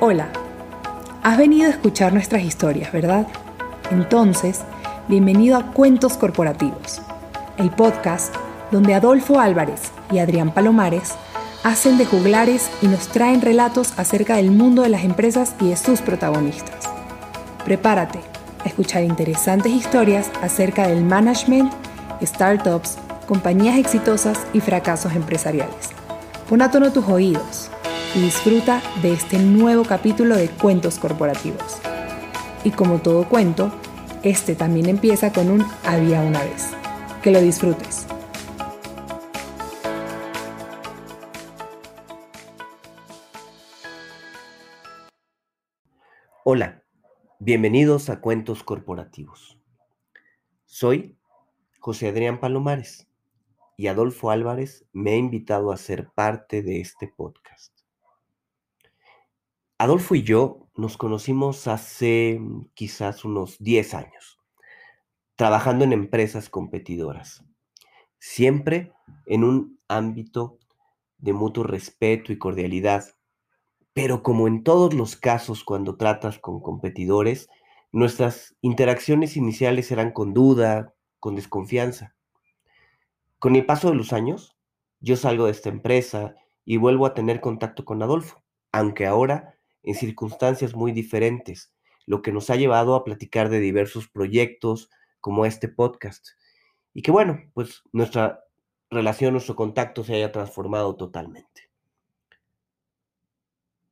Hola, has venido a escuchar nuestras historias, ¿verdad? Entonces, bienvenido a Cuentos Corporativos, el podcast donde Adolfo Álvarez y Adrián Palomares hacen de juglares y nos traen relatos acerca del mundo de las empresas y de sus protagonistas. Prepárate a escuchar interesantes historias acerca del management, startups, compañías exitosas y fracasos empresariales. Pon a tono tus oídos y disfruta de este nuevo capítulo de Cuentos Corporativos. Y como todo cuento, este también empieza con un había una vez. Que lo disfrutes. Hola, bienvenidos a Cuentos Corporativos. Soy José Adrián Palomares y Adolfo Álvarez me ha invitado a ser parte de este podcast. Adolfo y yo nos conocimos hace mm, quizás unos 10 años, trabajando en empresas competidoras, siempre en un ámbito de mutuo respeto y cordialidad, pero como en todos los casos cuando tratas con competidores, nuestras interacciones iniciales eran con duda, con desconfianza. Con el paso de los años, yo salgo de esta empresa y vuelvo a tener contacto con Adolfo, aunque ahora en circunstancias muy diferentes, lo que nos ha llevado a platicar de diversos proyectos como este podcast. Y que bueno, pues nuestra relación, nuestro contacto se haya transformado totalmente.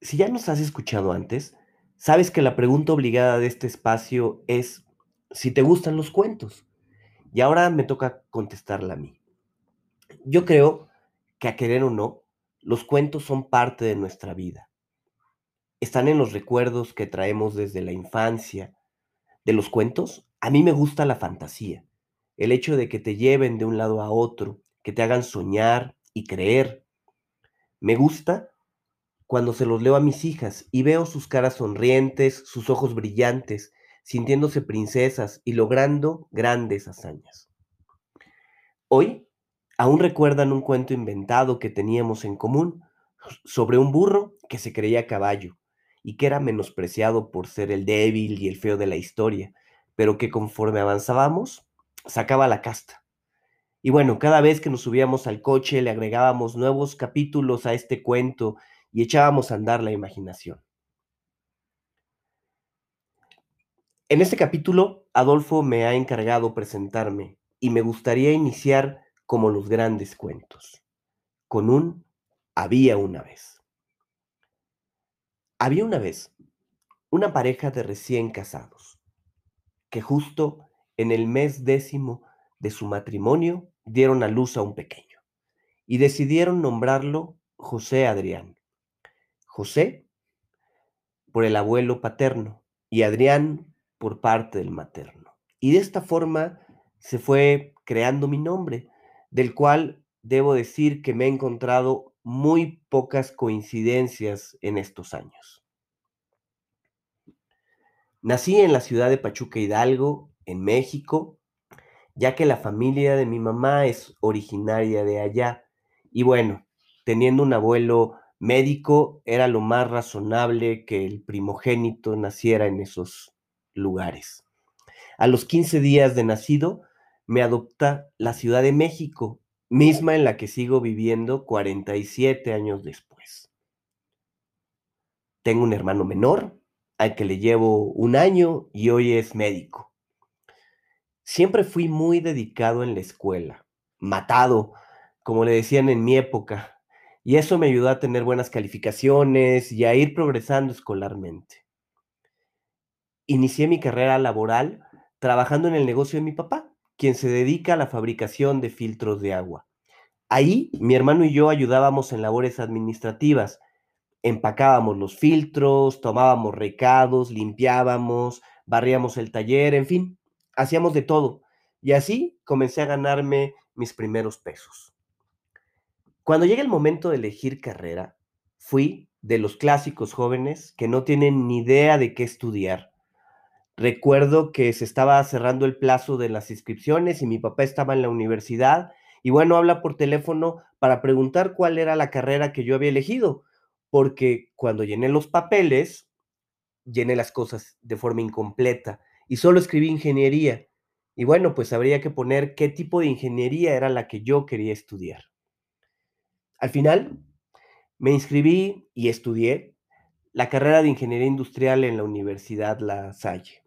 Si ya nos has escuchado antes, sabes que la pregunta obligada de este espacio es si te gustan los cuentos. Y ahora me toca contestarla a mí. Yo creo que a querer o no, los cuentos son parte de nuestra vida están en los recuerdos que traemos desde la infancia. De los cuentos, a mí me gusta la fantasía, el hecho de que te lleven de un lado a otro, que te hagan soñar y creer. Me gusta cuando se los leo a mis hijas y veo sus caras sonrientes, sus ojos brillantes, sintiéndose princesas y logrando grandes hazañas. Hoy aún recuerdan un cuento inventado que teníamos en común sobre un burro que se creía caballo y que era menospreciado por ser el débil y el feo de la historia, pero que conforme avanzábamos, sacaba la casta. Y bueno, cada vez que nos subíamos al coche le agregábamos nuevos capítulos a este cuento y echábamos a andar la imaginación. En este capítulo, Adolfo me ha encargado presentarme y me gustaría iniciar como los grandes cuentos, con un había una vez. Había una vez una pareja de recién casados que justo en el mes décimo de su matrimonio dieron a luz a un pequeño y decidieron nombrarlo José Adrián. José por el abuelo paterno y Adrián por parte del materno. Y de esta forma se fue creando mi nombre, del cual debo decir que me he encontrado muy pocas coincidencias en estos años. Nací en la ciudad de Pachuca Hidalgo, en México, ya que la familia de mi mamá es originaria de allá. Y bueno, teniendo un abuelo médico, era lo más razonable que el primogénito naciera en esos lugares. A los 15 días de nacido, me adopta la Ciudad de México, misma en la que sigo viviendo 47 años después. Tengo un hermano menor, al que le llevo un año y hoy es médico. Siempre fui muy dedicado en la escuela, matado, como le decían en mi época, y eso me ayudó a tener buenas calificaciones y a ir progresando escolarmente. Inicié mi carrera laboral trabajando en el negocio de mi papá, quien se dedica a la fabricación de filtros de agua. Ahí mi hermano y yo ayudábamos en labores administrativas, empacábamos los filtros, tomábamos recados, limpiábamos, barríamos el taller, en fin, hacíamos de todo. Y así comencé a ganarme mis primeros pesos. Cuando llega el momento de elegir carrera, fui de los clásicos jóvenes que no tienen ni idea de qué estudiar Recuerdo que se estaba cerrando el plazo de las inscripciones y mi papá estaba en la universidad y bueno, habla por teléfono para preguntar cuál era la carrera que yo había elegido. porque cuando llené los papeles, llené las cosas de forma incompleta y solo escribí ingeniería. Y bueno, pues habría que poner qué tipo de ingeniería era la que yo quería estudiar. Al final, me inscribí y estudié la carrera de ingeniería industrial en la Universidad La Salle.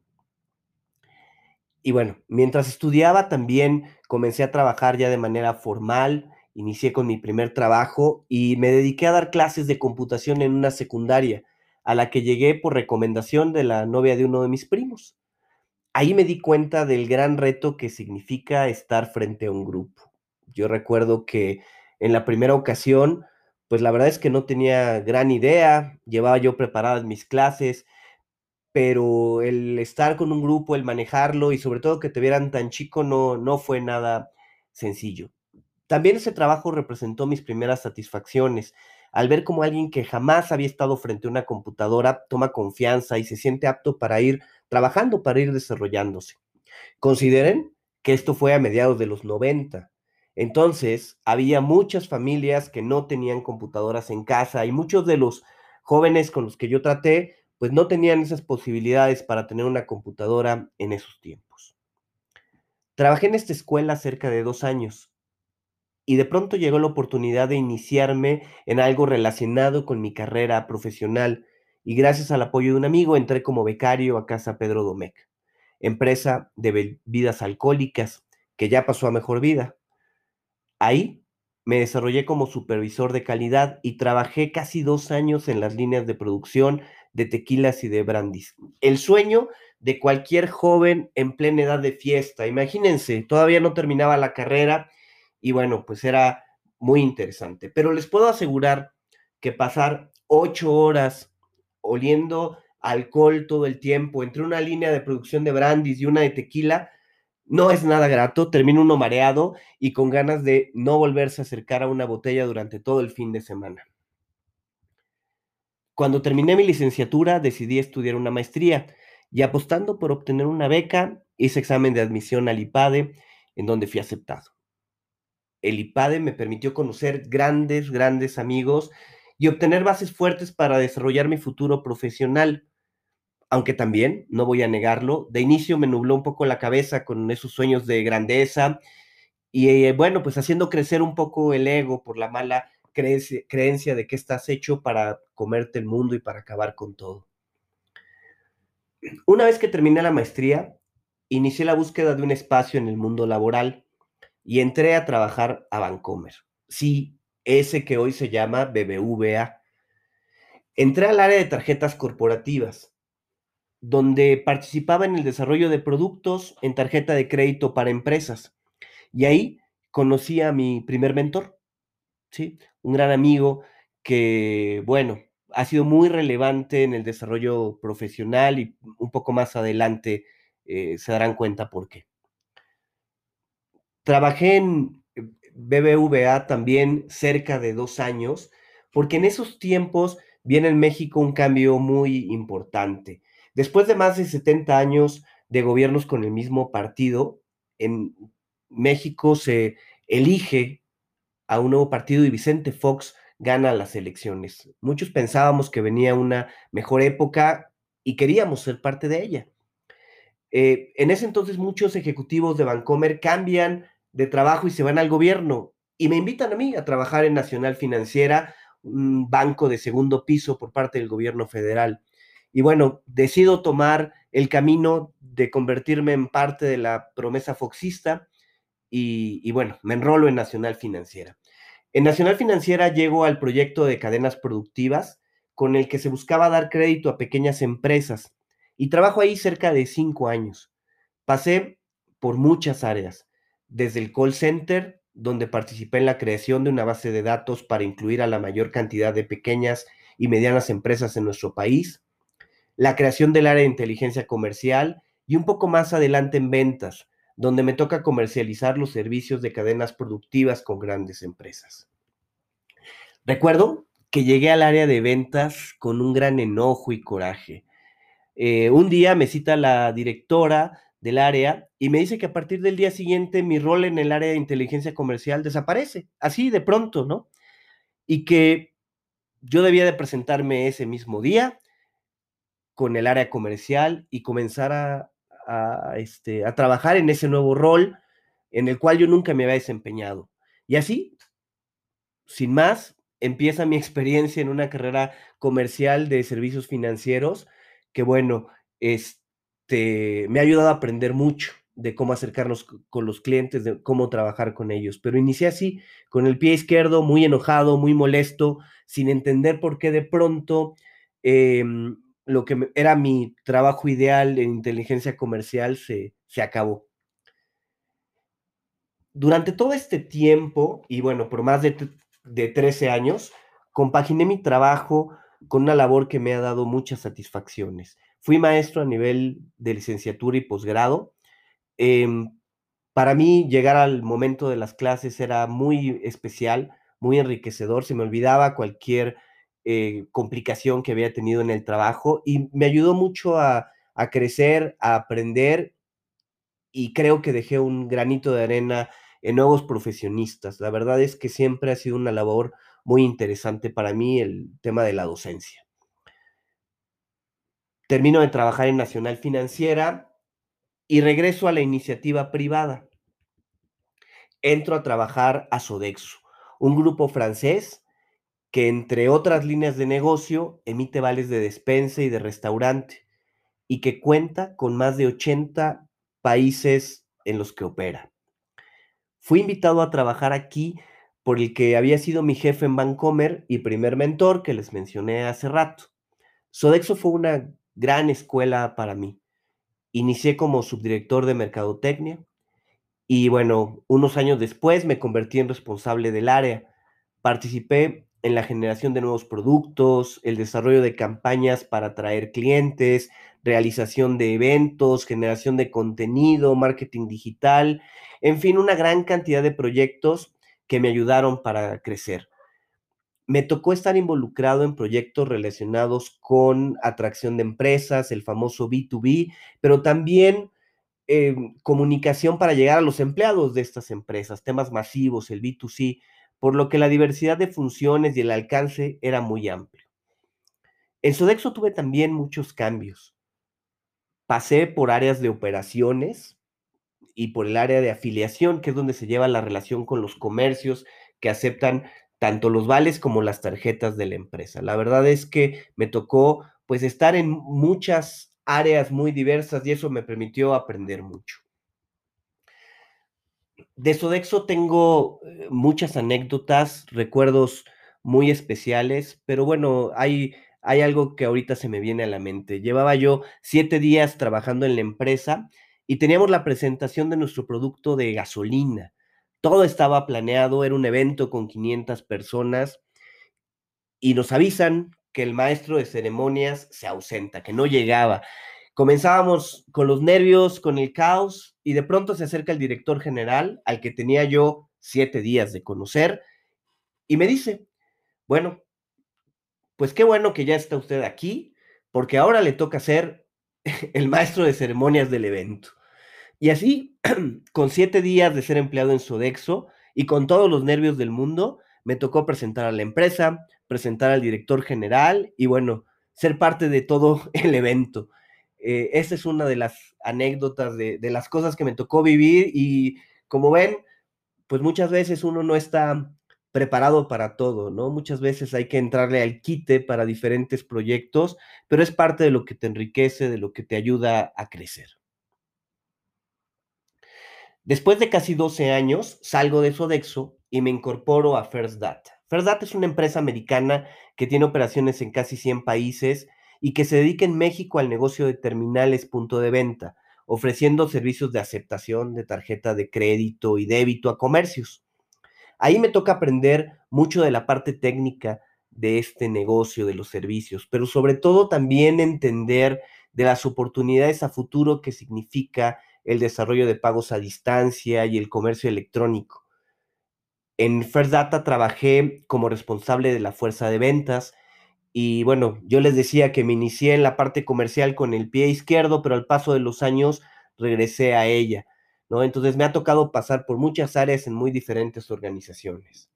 Y bueno, mientras estudiaba también comencé a trabajar ya de manera formal, inicié con mi primer trabajo y me dediqué a dar clases de computación en una secundaria, a la que llegué por recomendación de la novia de uno de mis primos. Ahí me di cuenta del gran reto que significa estar frente a un grupo. Yo recuerdo que en la primera ocasión, pues la verdad es que no tenía gran idea, llevaba yo preparadas mis clases, pero el estar con un grupo, el manejarlo y sobre todo que te vieran tan chico no, no fue nada sencillo. También ese trabajo representó mis primeras satisfacciones, al ver como alguien que jamás había estado frente a una computadora toma confianza y se siente apto para ir trabajando, para ir desarrollándose. Consideren que esto fue a mediados de los 90. Entonces, había muchas familias que no tenían computadoras en casa y muchos de los jóvenes con los que yo traté pues no tenían esas posibilidades para tener una computadora en esos tiempos. Trabajé en esta escuela cerca de dos años y de pronto llegó la oportunidad de iniciarme en algo relacionado con mi carrera profesional y gracias al apoyo de un amigo entré como becario a Casa Pedro Domecq, empresa de bebidas alcohólicas que ya pasó a mejor vida. Ahí me desarrollé como supervisor de calidad y trabajé casi dos años en las líneas de producción de tequilas y de brandis. El sueño de cualquier joven en plena edad de fiesta. Imagínense, todavía no terminaba la carrera y bueno, pues era muy interesante. Pero les puedo asegurar que pasar ocho horas oliendo alcohol todo el tiempo entre una línea de producción de brandis y una de tequila, no es nada grato, termina uno mareado y con ganas de no volverse a acercar a una botella durante todo el fin de semana. Cuando terminé mi licenciatura decidí estudiar una maestría y apostando por obtener una beca hice examen de admisión al IPADE en donde fui aceptado. El IPADE me permitió conocer grandes, grandes amigos y obtener bases fuertes para desarrollar mi futuro profesional. Aunque también, no voy a negarlo, de inicio me nubló un poco la cabeza con esos sueños de grandeza y eh, bueno, pues haciendo crecer un poco el ego por la mala creencia de que estás hecho para comerte el mundo y para acabar con todo. Una vez que terminé la maestría, inicié la búsqueda de un espacio en el mundo laboral y entré a trabajar a Vancomer. Sí, ese que hoy se llama BBVA. Entré al área de tarjetas corporativas, donde participaba en el desarrollo de productos en tarjeta de crédito para empresas. Y ahí conocí a mi primer mentor, ¿sí? Un gran amigo que, bueno, ha sido muy relevante en el desarrollo profesional y un poco más adelante eh, se darán cuenta por qué. Trabajé en BBVA también cerca de dos años, porque en esos tiempos viene en México un cambio muy importante. Después de más de 70 años de gobiernos con el mismo partido, en México se elige a un nuevo partido y Vicente Fox gana las elecciones. Muchos pensábamos que venía una mejor época y queríamos ser parte de ella. Eh, en ese entonces muchos ejecutivos de Bancomer cambian de trabajo y se van al gobierno y me invitan a mí a trabajar en Nacional Financiera, un banco de segundo piso por parte del gobierno federal. Y bueno, decido tomar el camino de convertirme en parte de la promesa foxista y, y bueno, me enrolo en Nacional Financiera. En Nacional Financiera llego al proyecto de cadenas productivas con el que se buscaba dar crédito a pequeñas empresas y trabajo ahí cerca de cinco años. Pasé por muchas áreas, desde el call center, donde participé en la creación de una base de datos para incluir a la mayor cantidad de pequeñas y medianas empresas en nuestro país, la creación del área de inteligencia comercial y un poco más adelante en ventas, donde me toca comercializar los servicios de cadenas productivas con grandes empresas. Recuerdo que llegué al área de ventas con un gran enojo y coraje. Eh, un día me cita la directora del área y me dice que a partir del día siguiente mi rol en el área de inteligencia comercial desaparece, así de pronto, ¿no? Y que yo debía de presentarme ese mismo día con el área comercial y comenzar a, a, este, a trabajar en ese nuevo rol en el cual yo nunca me había desempeñado. Y así, sin más, empieza mi experiencia en una carrera comercial de servicios financieros que, bueno, este, me ha ayudado a aprender mucho de cómo acercarnos con los clientes, de cómo trabajar con ellos. Pero inicié así, con el pie izquierdo, muy enojado, muy molesto, sin entender por qué de pronto em, lo que era mi trabajo ideal en inteligencia comercial se, se acabó. Durante todo este tiempo, y bueno, por más de, de 13 años, compaginé mi trabajo con una labor que me ha dado muchas satisfacciones. Fui maestro a nivel de licenciatura y posgrado. Em, para mí llegar al momento de las clases era muy especial, muy enriquecedor. Se me olvidaba cualquier eh, complicación que había tenido en el trabajo y me ayudó mucho a, a crecer, a aprender y creo que dejé un granito de arena en nuevos profesionistas. La verdad es que siempre ha sido una labor muy interesante para mí el tema de la docencia. Termino de trabajar en Nacional Financiera y regreso a la iniciativa privada. Entro a trabajar a Sodexo, un grupo francés que entre otras líneas de negocio emite vales de despensa y de restaurante y que cuenta con más de 80 países en los que opera. Fui invitado a trabajar aquí por el que había sido mi jefe en Vancomer y primer mentor que les mencioné hace rato. Sodexo fue una gran escuela para mí. Inicié como subdirector de mercadotecnia y bueno, unos años después me convertí en responsable del área. Participé en la generación de nuevos productos, el desarrollo de campañas para atraer clientes, realización de eventos, generación de contenido, marketing digital, en fin, una gran cantidad de proyectos que me ayudaron para crecer. Me tocó estar involucrado en proyectos relacionados con atracción de empresas, el famoso B2B, pero también eh, comunicación para llegar a los empleados de estas empresas, temas masivos, el B2C, por lo que la diversidad de funciones y el alcance era muy amplio. En Sodexo tuve también muchos cambios. Pasé por áreas de operaciones y por el área de afiliación, que es donde se lleva la relación con los comercios que aceptan tanto los vales como las tarjetas de la empresa. La verdad es que me tocó pues estar en muchas áreas muy diversas y eso me permitió aprender mucho. De Sodexo tengo eh, muchas anécdotas, recuerdos muy especiales, pero bueno, hay hay algo que ahorita se me viene a la mente. Llevaba yo siete días trabajando en la empresa y teníamos la presentación de nuestro producto de gasolina. Todo estaba planeado, era un evento con 500 personas y nos avisan que el maestro de ceremonias se ausenta, que no llegaba. Comenzábamos con los nervios, con el caos y de pronto se acerca el director general al que tenía yo siete días de conocer y me dice, bueno, pues qué bueno que ya está usted aquí, porque ahora le toca ser el maestro de ceremonias del evento. Y así, con siete días de ser empleado en Sodexo y con todos los nervios del mundo, me tocó presentar a la empresa, presentar al director general y bueno, ser parte de todo el evento. Eh, es una de las anécdotas de, de las cosas que me tocó vivir y como ven, pues muchas veces uno no está preparado para todo, ¿no? Muchas veces hay que entrarle al quite para diferentes proyectos, pero es parte de lo que te enriquece, de lo que te ayuda a crecer. Después de casi 12 años, salgo de Sodexo y me incorporo a First Data. First Data es una empresa americana que tiene operaciones en casi 100 países y que se dedica en México al negocio de terminales punto de venta, ofreciendo servicios de aceptación de tarjeta de crédito y débito a comercios. Ahí me toca aprender mucho de la parte técnica de este negocio, de los servicios, pero sobre todo también entender de las oportunidades a futuro que significa el desarrollo de pagos a distancia y el comercio electrónico. En First Data trabajé como responsable de la fuerza de ventas y bueno, yo les decía que me inicié en la parte comercial con el pie izquierdo, pero al paso de los años regresé a ella. ¿no? Entonces me ha tocado pasar por muchas áreas en muy diferentes organizaciones.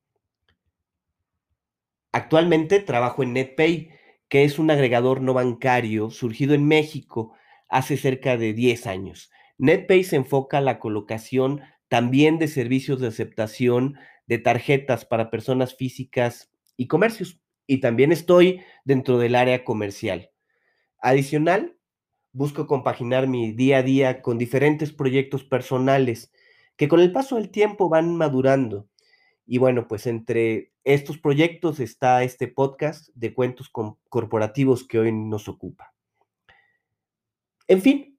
Actualmente trabajo en NetPay, que es un agregador no bancario surgido en México hace cerca de 10 años. NetPay se enfoca a la colocación también de servicios de aceptación de tarjetas para personas físicas y comercios. Y también estoy dentro del área comercial. Adicional, busco compaginar mi día a día con diferentes proyectos personales que con el paso del tiempo van madurando. Y bueno, pues entre estos proyectos está este podcast de cuentos corporativos que hoy nos ocupa. En fin,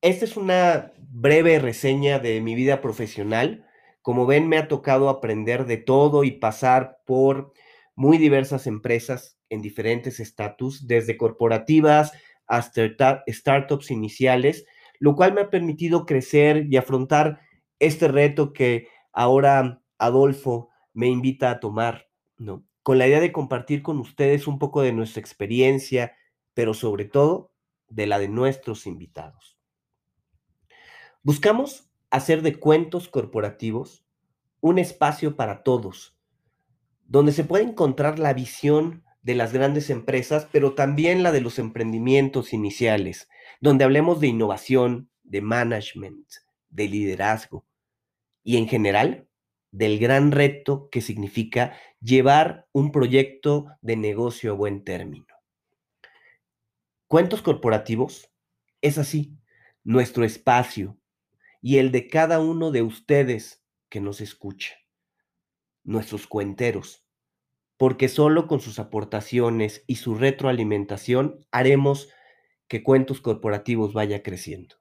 esta es una breve reseña de mi vida profesional. Como ven, me ha tocado aprender de todo y pasar por muy diversas empresas en diferentes estatus, desde corporativas hasta startups iniciales, lo cual me ha permitido crecer y afrontar este reto que ahora Adolfo me invita a tomar, ¿no? Con la idea de compartir con ustedes un poco de nuestra experiencia, pero sobre todo de la de nuestros invitados. Buscamos hacer de cuentos corporativos un espacio para todos, donde se puede encontrar la visión de las grandes empresas, pero también la de los emprendimientos iniciales, donde hablemos de innovación, de management, de liderazgo y en general del gran reto que significa llevar un proyecto de negocio a buen término. Cuentos corporativos es así, nuestro espacio y el de cada uno de ustedes que nos escucha, nuestros cuenteros, porque solo con sus aportaciones y su retroalimentación haremos que Cuentos Corporativos vaya creciendo.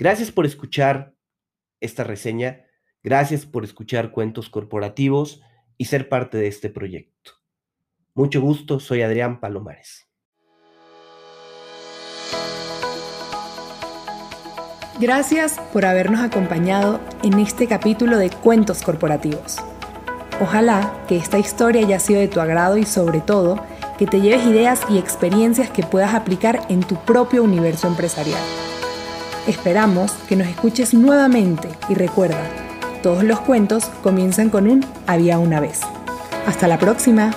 Gracias por escuchar esta reseña, gracias por escuchar Cuentos Corporativos y ser parte de este proyecto. Mucho gusto, soy Adrián Palomares. Gracias por habernos acompañado en este capítulo de Cuentos Corporativos. Ojalá que esta historia haya sido de tu agrado y sobre todo que te lleves ideas y experiencias que puedas aplicar en tu propio universo empresarial. Esperamos que nos escuches nuevamente y recuerda, todos los cuentos comienzan con un había una vez. Hasta la próxima.